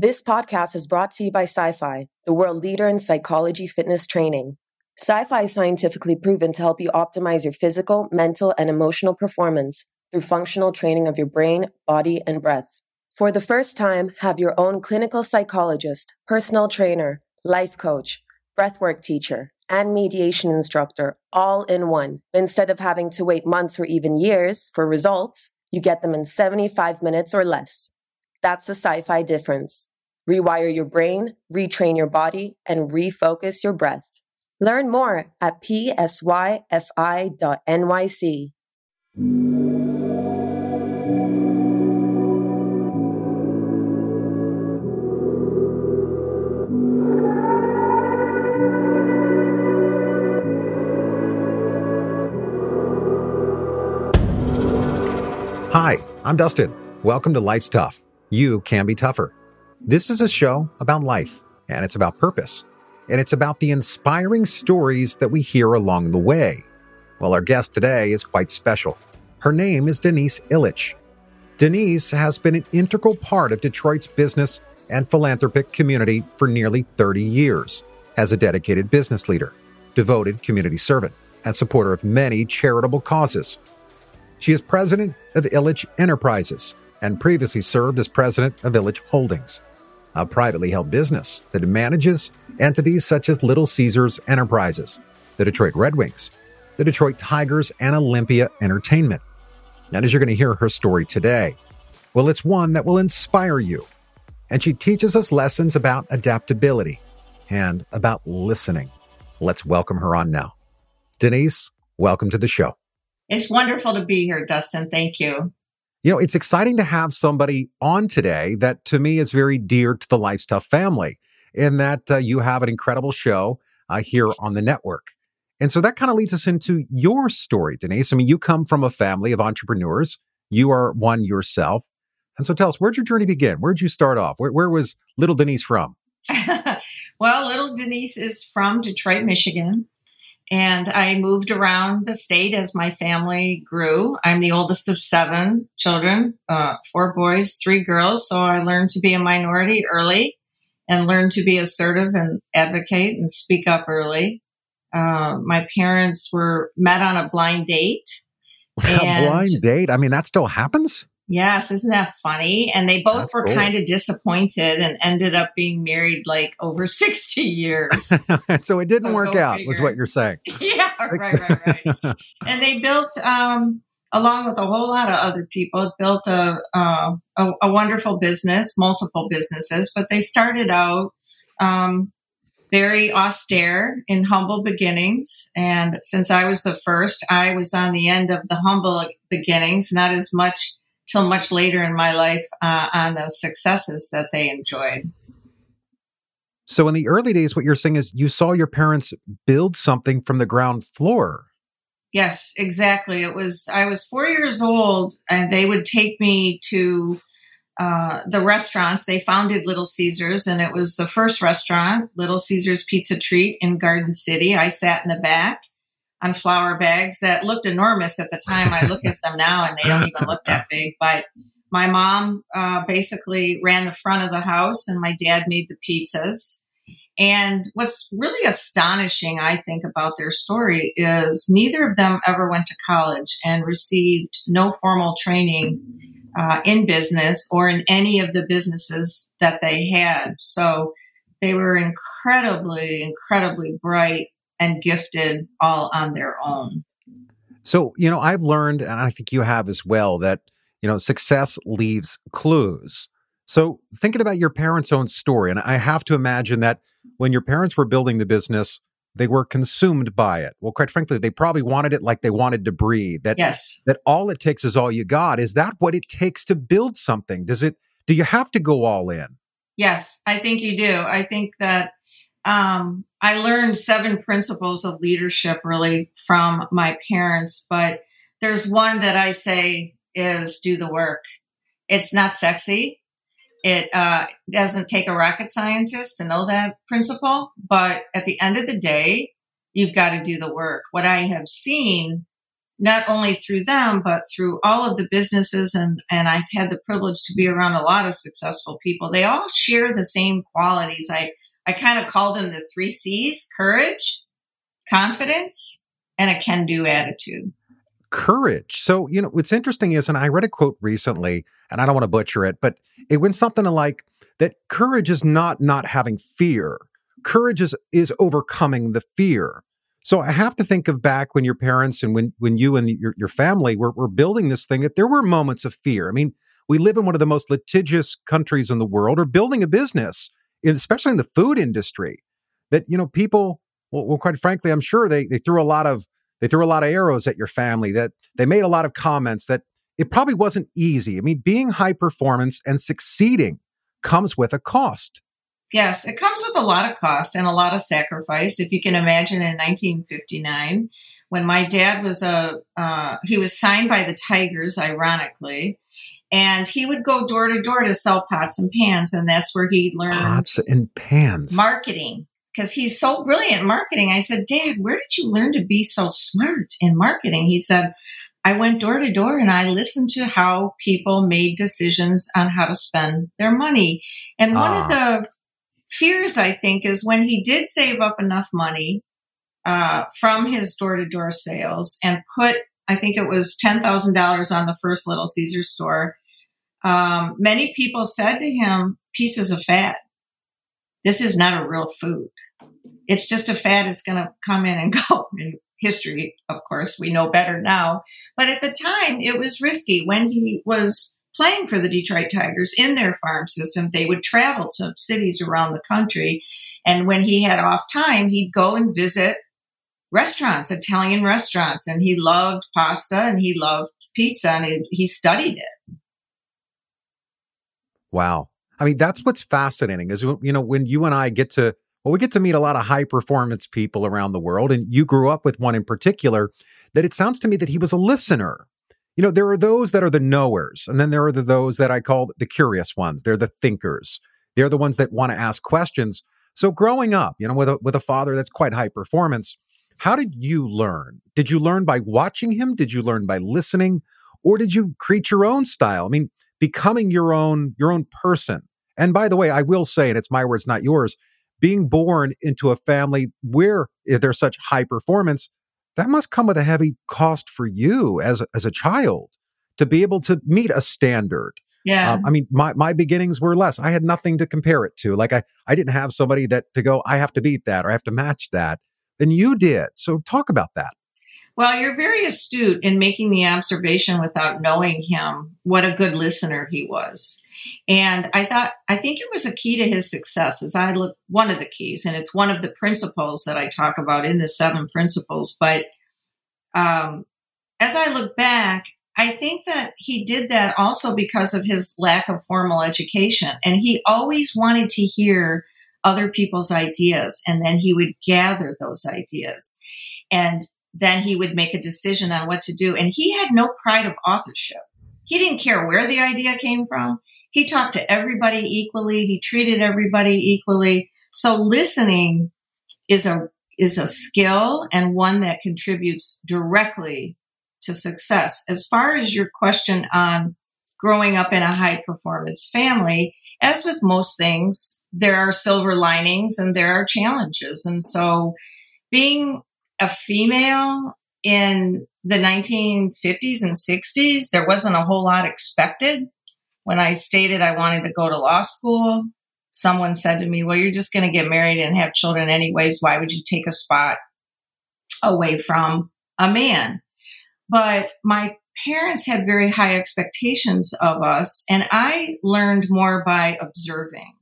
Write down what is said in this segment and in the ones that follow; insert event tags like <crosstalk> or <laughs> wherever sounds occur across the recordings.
This podcast is brought to you by PsyFi, the world leader in psychology fitness training. PsyFi is scientifically proven to help you optimize your physical, mental, and emotional performance through functional training of your brain, body, and breath. For the first time, have your own clinical psychologist, personal trainer, life coach, breathwork teacher, and mediation instructor all in one. Instead of having to wait months or even years for results, you get them in 75 minutes or less. That's the PsyFi difference. Rewire your brain, retrain your body, and refocus your breath. Learn more at psyfi.nyc. Hi, I'm Dustin. Welcome to Life's Tough you can be tougher. This is a show about life, and it's about purpose, and it's about the inspiring stories that we hear along the way. Well, our guest today is quite special. Her name is Denise Ilitch. Denise has been an integral part of Detroit's business and philanthropic community for nearly 30 years as a dedicated business leader, devoted community servant, and supporter of many charitable causes. She is president of Ilitch Enterprises, and previously served as president of Ilitch Holdings, a privately held business that manages entities such as Little Caesars Enterprises, the Detroit Red Wings, the Detroit Tigers, and Olympia Entertainment. And as you're going to hear her story today, well, it's one that will inspire you. And she teaches us lessons about adaptability and about listening. Let's welcome her on now. Denise, welcome to the show. It's wonderful to be here, Dustin. Thank you. You know, it's exciting to have somebody on today that to me is very dear to the Life's Tough family, in that uh, you have an incredible show uh, here on the network. And so that kind of leads us into your story, Denise. I mean, you come from a family of entrepreneurs, you are one yourself. And so tell us, where'd your journey begin? Where'd you start off? Where, where was little Denise from? <laughs> well, little Denise is from Detroit, Michigan. And I moved around the state as my family grew. I'm the oldest of seven children, uh, four boys, three girls. So I learned to be a minority early and learned to be assertive and advocate and speak up early. Uh, my parents were met on a blind date. <laughs> a blind date? I mean, that still happens? Yes, isn't that funny? And they both That's were cool. kind of disappointed and ended up being married like over <laughs> 60 years. <laughs> so it didn't so work out, figure. was what you're saying. <laughs> yeah, right, right, right. and they built, um, along with a whole lot of other people, built a, uh, a, a, wonderful business, multiple businesses, but they started out um, very austere in humble beginnings. And since I was the first, I was on the end of the humble beginnings, not as much till much later in my life uh, on the successes that they enjoyed. So, in the early days, what you're saying is you saw your parents build something from the ground floor. Yes, exactly. It was, I was four years old, and they would take me to uh, the restaurants. They founded Little Caesars, and it was the first restaurant, Little Caesars Pizza Treat in Garden City. I sat in the back on flour bags that looked enormous at the time. I look at them now and they don't even look that <laughs> big. But my mom uh, basically ran the front of the house and my dad made the pizzas. And what's really astonishing, I think, about their story is neither of them ever went to college and received no formal training uh, in business or in any of the businesses that they had. So they were incredibly, incredibly bright and gifted all on their own. So, you know, I've learned, and I think you have as well, that, you know, success leaves clues. So, thinking about your parents' own story, and I have to imagine that when your parents were building the business, they were consumed by it. Well, quite frankly, they probably wanted it like they wanted to breathe. That yes. that all it takes is all you got. Is that what it takes to build something? Does it do you have to go all in? Yes, I think you do. I think that um, I learned seven principles of leadership really from my parents, but there's one that I say is do the work. It's not sexy. It uh, doesn't take a rocket scientist to know that principle, but at the end of the day, you've got to do the work. What I have seen not only through them, but through all of the businesses. And, and I've had the privilege to be around a lot of successful people. They all share the same qualities. I, I kind of call them the three C's courage, confidence, and a can do attitude. Courage. So, you know, what's interesting is, and I read a quote recently, and I don't want to butcher it, but it went something like that courage is not not having fear. Courage is, is overcoming the fear. So I have to think of back when your parents and when when you and your, your family were, were building this thing that there were moments of fear. I mean, we live in one of the most litigious countries in the world, or building a business, especially in the food industry, that you know people. Well, well, quite frankly, I'm sure they they threw a lot of they threw a lot of arrows at your family. That they made a lot of comments that it probably wasn't easy. I mean, being high performance and succeeding comes with a cost. Yes, it comes with a lot of cost and a lot of sacrifice. If you can imagine in 1959, when my dad was a, uh, he was signed by the Tigers, ironically, and he would go door to door to sell pots and pans, and that's where he learned pots and pans marketing because he's so brilliant in marketing. I said, Dad, where did you learn to be so smart in marketing? He said, I went door to door and I listened to how people made decisions on how to spend their money. And one of ah. the fears, I think, is when he did save up enough money uh, from his door to door sales and put, I think it was $10,000 on the first Little Caesar store. Um, many people said to him, pieces of fat. This is not a real food. It's just a fad. It's going to come in and <laughs> go. In history, of course, we know better now. But at the time, it was risky when he was playing for the Detroit Tigers in their farm system. They would travel to cities around the country. And when he had off time, he'd go and visit restaurants, Italian restaurants. And he loved pasta and he loved pizza and he, he studied it. Wow. I mean, that's what's fascinating is, you know, when you and I get to, well, we get to meet a lot of high performance people around the world. And you grew up with one in particular that it sounds to me that he was a listener you know, there are those that are the knowers, and then there are the, those that I call the curious ones. They're the thinkers. They're the ones that want to ask questions. So growing up, you know, with a with a father that's quite high performance, how did you learn? Did you learn by watching him? Did you learn by listening? Or did you create your own style? I mean, becoming your own your own person. And by the way, I will say, and it's my words, not yours, being born into a family where there's such high performance, that must come with a heavy cost for you as as a child to be able to meet a standard. Yeah. Um, I mean, my, my beginnings were less. I had nothing to compare it to. Like I, I didn't have somebody that to go, I have to beat that or I have to match that. And you did. So talk about that. Well, you're very astute in making the observation without knowing him what a good listener he was. And I thought, I think it was a key to his success as I look, one of the keys, and it's one of the principles that I talk about in the seven principles. But um, as I look back, I think that he did that also because of his lack of formal education. And he always wanted to hear other people's ideas, and then he would gather those ideas. And then he would make a decision on what to do. And he had no pride of authorship. He didn't care where the idea came from he talked to everybody equally. He treated everybody equally. So listening is a is a skill and one that contributes directly to success. As far as your question on growing up in a high performance family, as with most things, there are silver linings and there are challenges. And so being a female in the 1950s and 60s, there wasn't a whole lot expected when I stated I wanted to go to law school, someone said to me, Well, you're just going to get married and have children anyways. Why would you take a spot away from a man? But my parents had very high expectations of us, and I learned more by observing.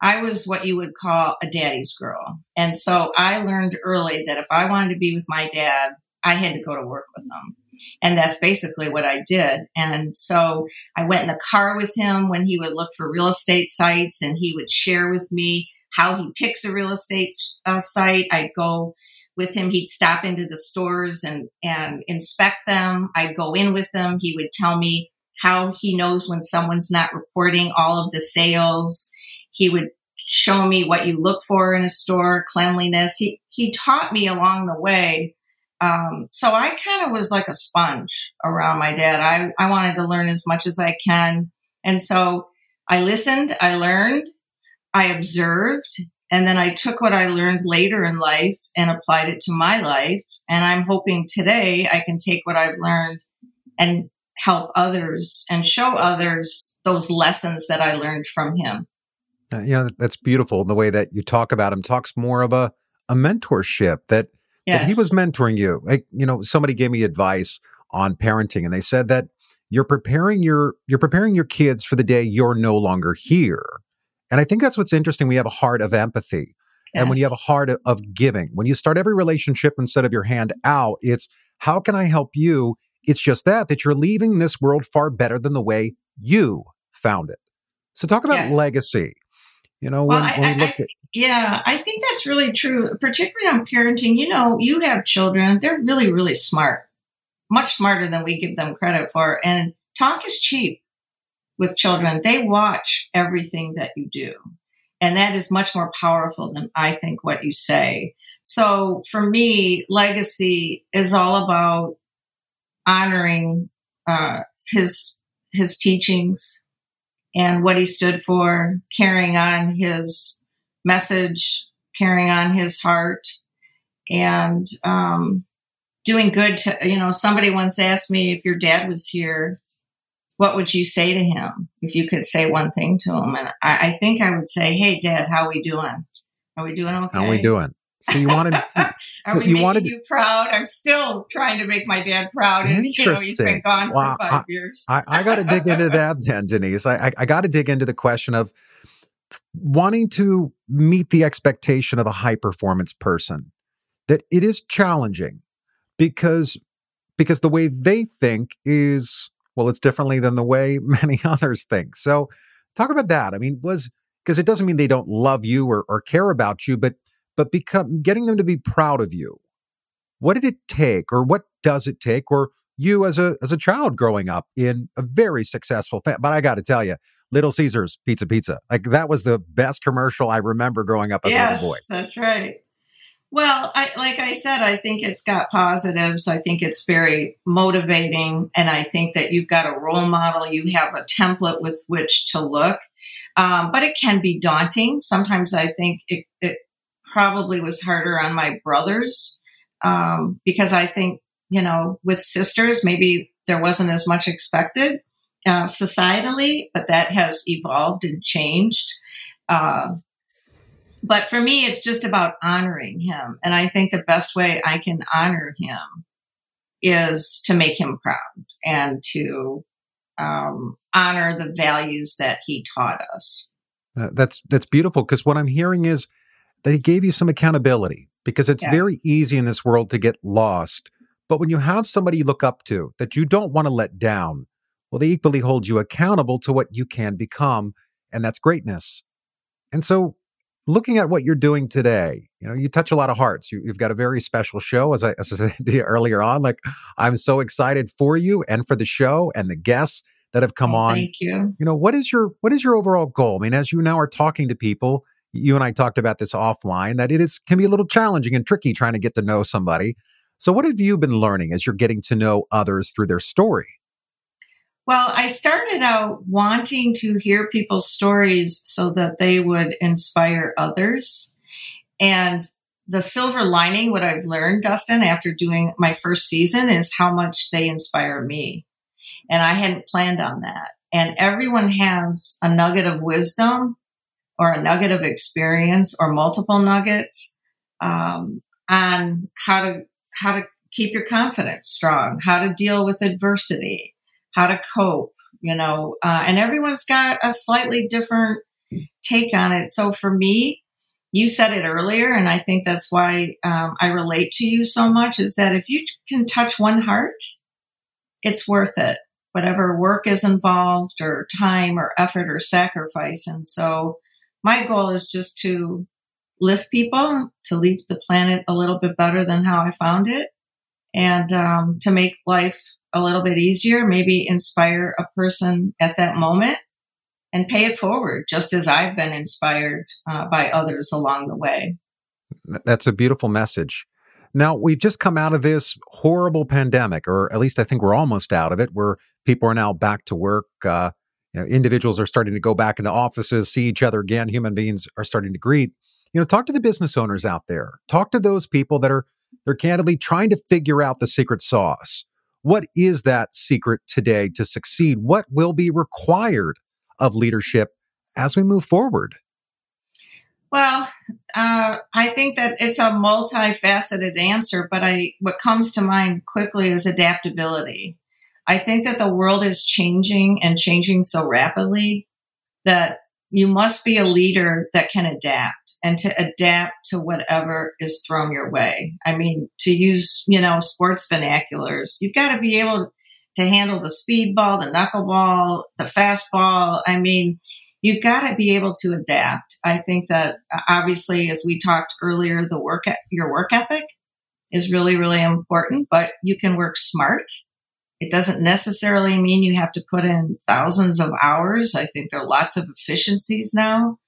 I was what you would call a daddy's girl. And so I learned early that if I wanted to be with my dad, I had to go to work with him. And that's basically what I did. And so I went in the car with him when he would look for real estate sites and he would share with me how he picks a real estate uh, site. I'd go with him. He'd stop into the stores and, and inspect them. I'd go in with them. He would tell me how he knows when someone's not reporting all of the sales. He would show me what you look for in a store, cleanliness. He, he taught me along the way Um, so I kind of was like a sponge around my dad. I, I wanted to learn as much as I can. And so I listened, I learned, I observed, and then I took what I learned later in life and applied it to my life. And I'm hoping today I can take what I've learned and help others and show others those lessons that I learned from him. Uh, you know, that's beautiful. The way that you talk about him talks more of a, a mentorship that, yes. that he was mentoring you. Like, you know, somebody gave me advice on parenting and they said that you're preparing your you're preparing your kids for the day you're no longer here. And I think that's what's interesting. We have a heart of empathy. Yes. And when you have a heart of, giving, when you start every relationship instead of your hand out, it's how can I help you? It's just that, that you're leaving this world far better than the way you found it. So talk about yes. legacy. You know, well, when, I, when we look I, at yeah, I think that's really true, particularly on parenting. You know, you have children, they're really, really smart, much smarter than we give them credit for. And talk is cheap with children. They watch everything that you do. And that is much more powerful than I think what you say. So for me, legacy is all about honoring uh, his his teachings and what he stood for, carrying on his message, carrying on his heart, and um, doing good to you know. Somebody once asked me if your dad was here, what would you say to him if you could say one thing to him? And I, I think I would say, "Hey, Dad, how are we doing? Are we doing okay? How are we doing?" So you wanted to, <laughs> Are we you making wanted you proud? I'm still trying to make my dad proud. And you know, he's been gone for five I, years. I, I got to dig into <laughs> that then, Denise. I, I, I got to dig into the question of wanting to meet the expectation of a high performance person. That it is challenging because because the way they think is well, it's differently than the way <laughs> many others think. So talk about that. I mean, was because it doesn't mean they don't love you or, or care about you, but but become getting them to be proud of you. What did it take, or what does it take, or you as a as a child growing up in a very successful family? But I got to tell you, Little Caesars Pizza Pizza, like that was the best commercial I remember growing up as yes, a little boy. That's right. Well, I, like I said, I think it's got positives. I think it's very motivating. And I think that you've got a role model, you have a template with which to look. Um, but it can be daunting. Sometimes I think it, it probably was harder on my brothers um, because I think, you know, with sisters, maybe there wasn't as much expected uh, societally, but that has evolved and changed. Uh, but for me, it's just about honoring him. And I think the best way I can honor him is to make him proud and to um, honor the values that he taught us. Uh, that's that's beautiful because what I'm hearing is that he gave you some accountability because it's yes. very easy in this world to get lost. But when you have somebody you look up to that you don't want to let down, well, they equally hold you accountable to what you can become, and that's greatness. And so, looking at what you're doing today, you know, you touch a lot of hearts. You, have got a very special show, as I, as I said <laughs> earlier on. Like, I'm so excited for you and for the show and the guests that have come oh, on. Thank you. You know, what is your what is your overall goal? I mean, as you now are talking to people, you and I talked about this offline that it is can be a little challenging and tricky trying to get to know somebody. So what have you been learning as you're getting to know others through their story? Well, I started out wanting to hear people's stories so that they would inspire others. And the silver lining, what I've learned, Dustin, after doing my first season is how much they inspire me. And I hadn't planned on that. And everyone has a nugget of wisdom or a nugget of experience or multiple nuggets um, on how to how to keep your confidence strong, how to deal with adversity, how to cope. You know, uh, and everyone's got a slightly different take on it. So for me, you said it earlier, and I think that's why um, I relate to you so much. Is that if you can touch one heart, it's worth it. Whatever work is involved, or time, or effort, or sacrifice. And so my goal is just to lift people, to leave the planet a little bit better than how I found it, and um, to make life a little bit easier, maybe inspire a person at that moment and pay it forward, just as I've been inspired uh, by others along the way. That's a beautiful message. Now, we've just come out of this horrible pandemic, or at least I think we're almost out of it, where people are now back to work. Uh, you know, individuals are starting to go back into offices, see each other again. Human beings are starting to greet. You know, talk to the business owners out there. Talk to those people that are they're candidly trying to figure out the secret sauce. What is that secret today to succeed? What will be required of leadership as we move forward? Well, uh, I think that it's a multifaceted answer, but I what comes to mind quickly is adaptability. I think that the world is changing and changing so rapidly that you must be a leader that can adapt and to adapt to whatever is thrown your way. I mean, to use, you know, sports vernaculars, you've got to be able to handle the speedball, the knuckleball, the fastball. I mean, you've got to be able to adapt. I think that uh, obviously, as we talked earlier, the work, your work ethic is really, really important, but you can work smart. It doesn't necessarily mean you have to put in thousands of hours. I think there are lots of efficiencies now.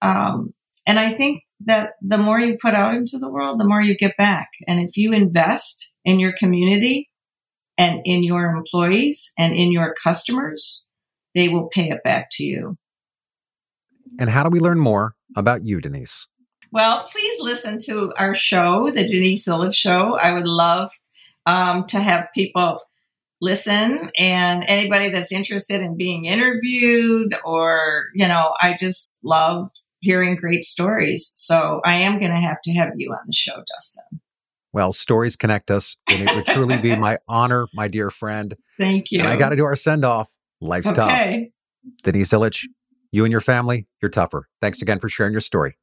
Um, and I think that the more you put out into the world, the more you get back. And if you invest in your community and in your employees and in your customers, they will pay it back to you. And how do we learn more about you, Denise? Well, please listen to our show, the Denise Ilitch Show. I would love um, to have people listen and anybody that's interested in being interviewed or, you know, I just love hearing great stories. So I am going to have to have you on the show, Dustin. Well, stories connect us, and it would truly be <laughs> my honor, my dear friend. Thank you. And I got to do our send off. Life's okay. tough. Denise Ilitch, you and your family, you're tougher. Thanks again for sharing your story.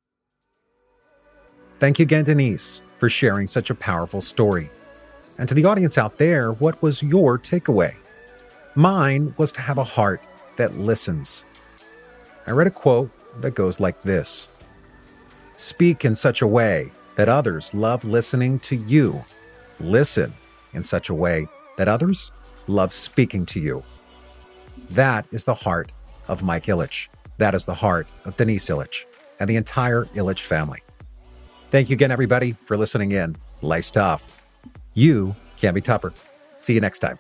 Thank you again, Denise, for sharing such a powerful story. And to the audience out there, what was your takeaway? Mine was to have a heart that listens. I read a quote that goes like this Speak in such a way that others love listening to you. Listen in such a way that others love speaking to you. That is the heart of Mike Ilitch. That is the heart of Denise Ilitch and the entire Ilitch family. Thank you again, everybody, for listening in. Life's tough. You can be tougher. See you next time.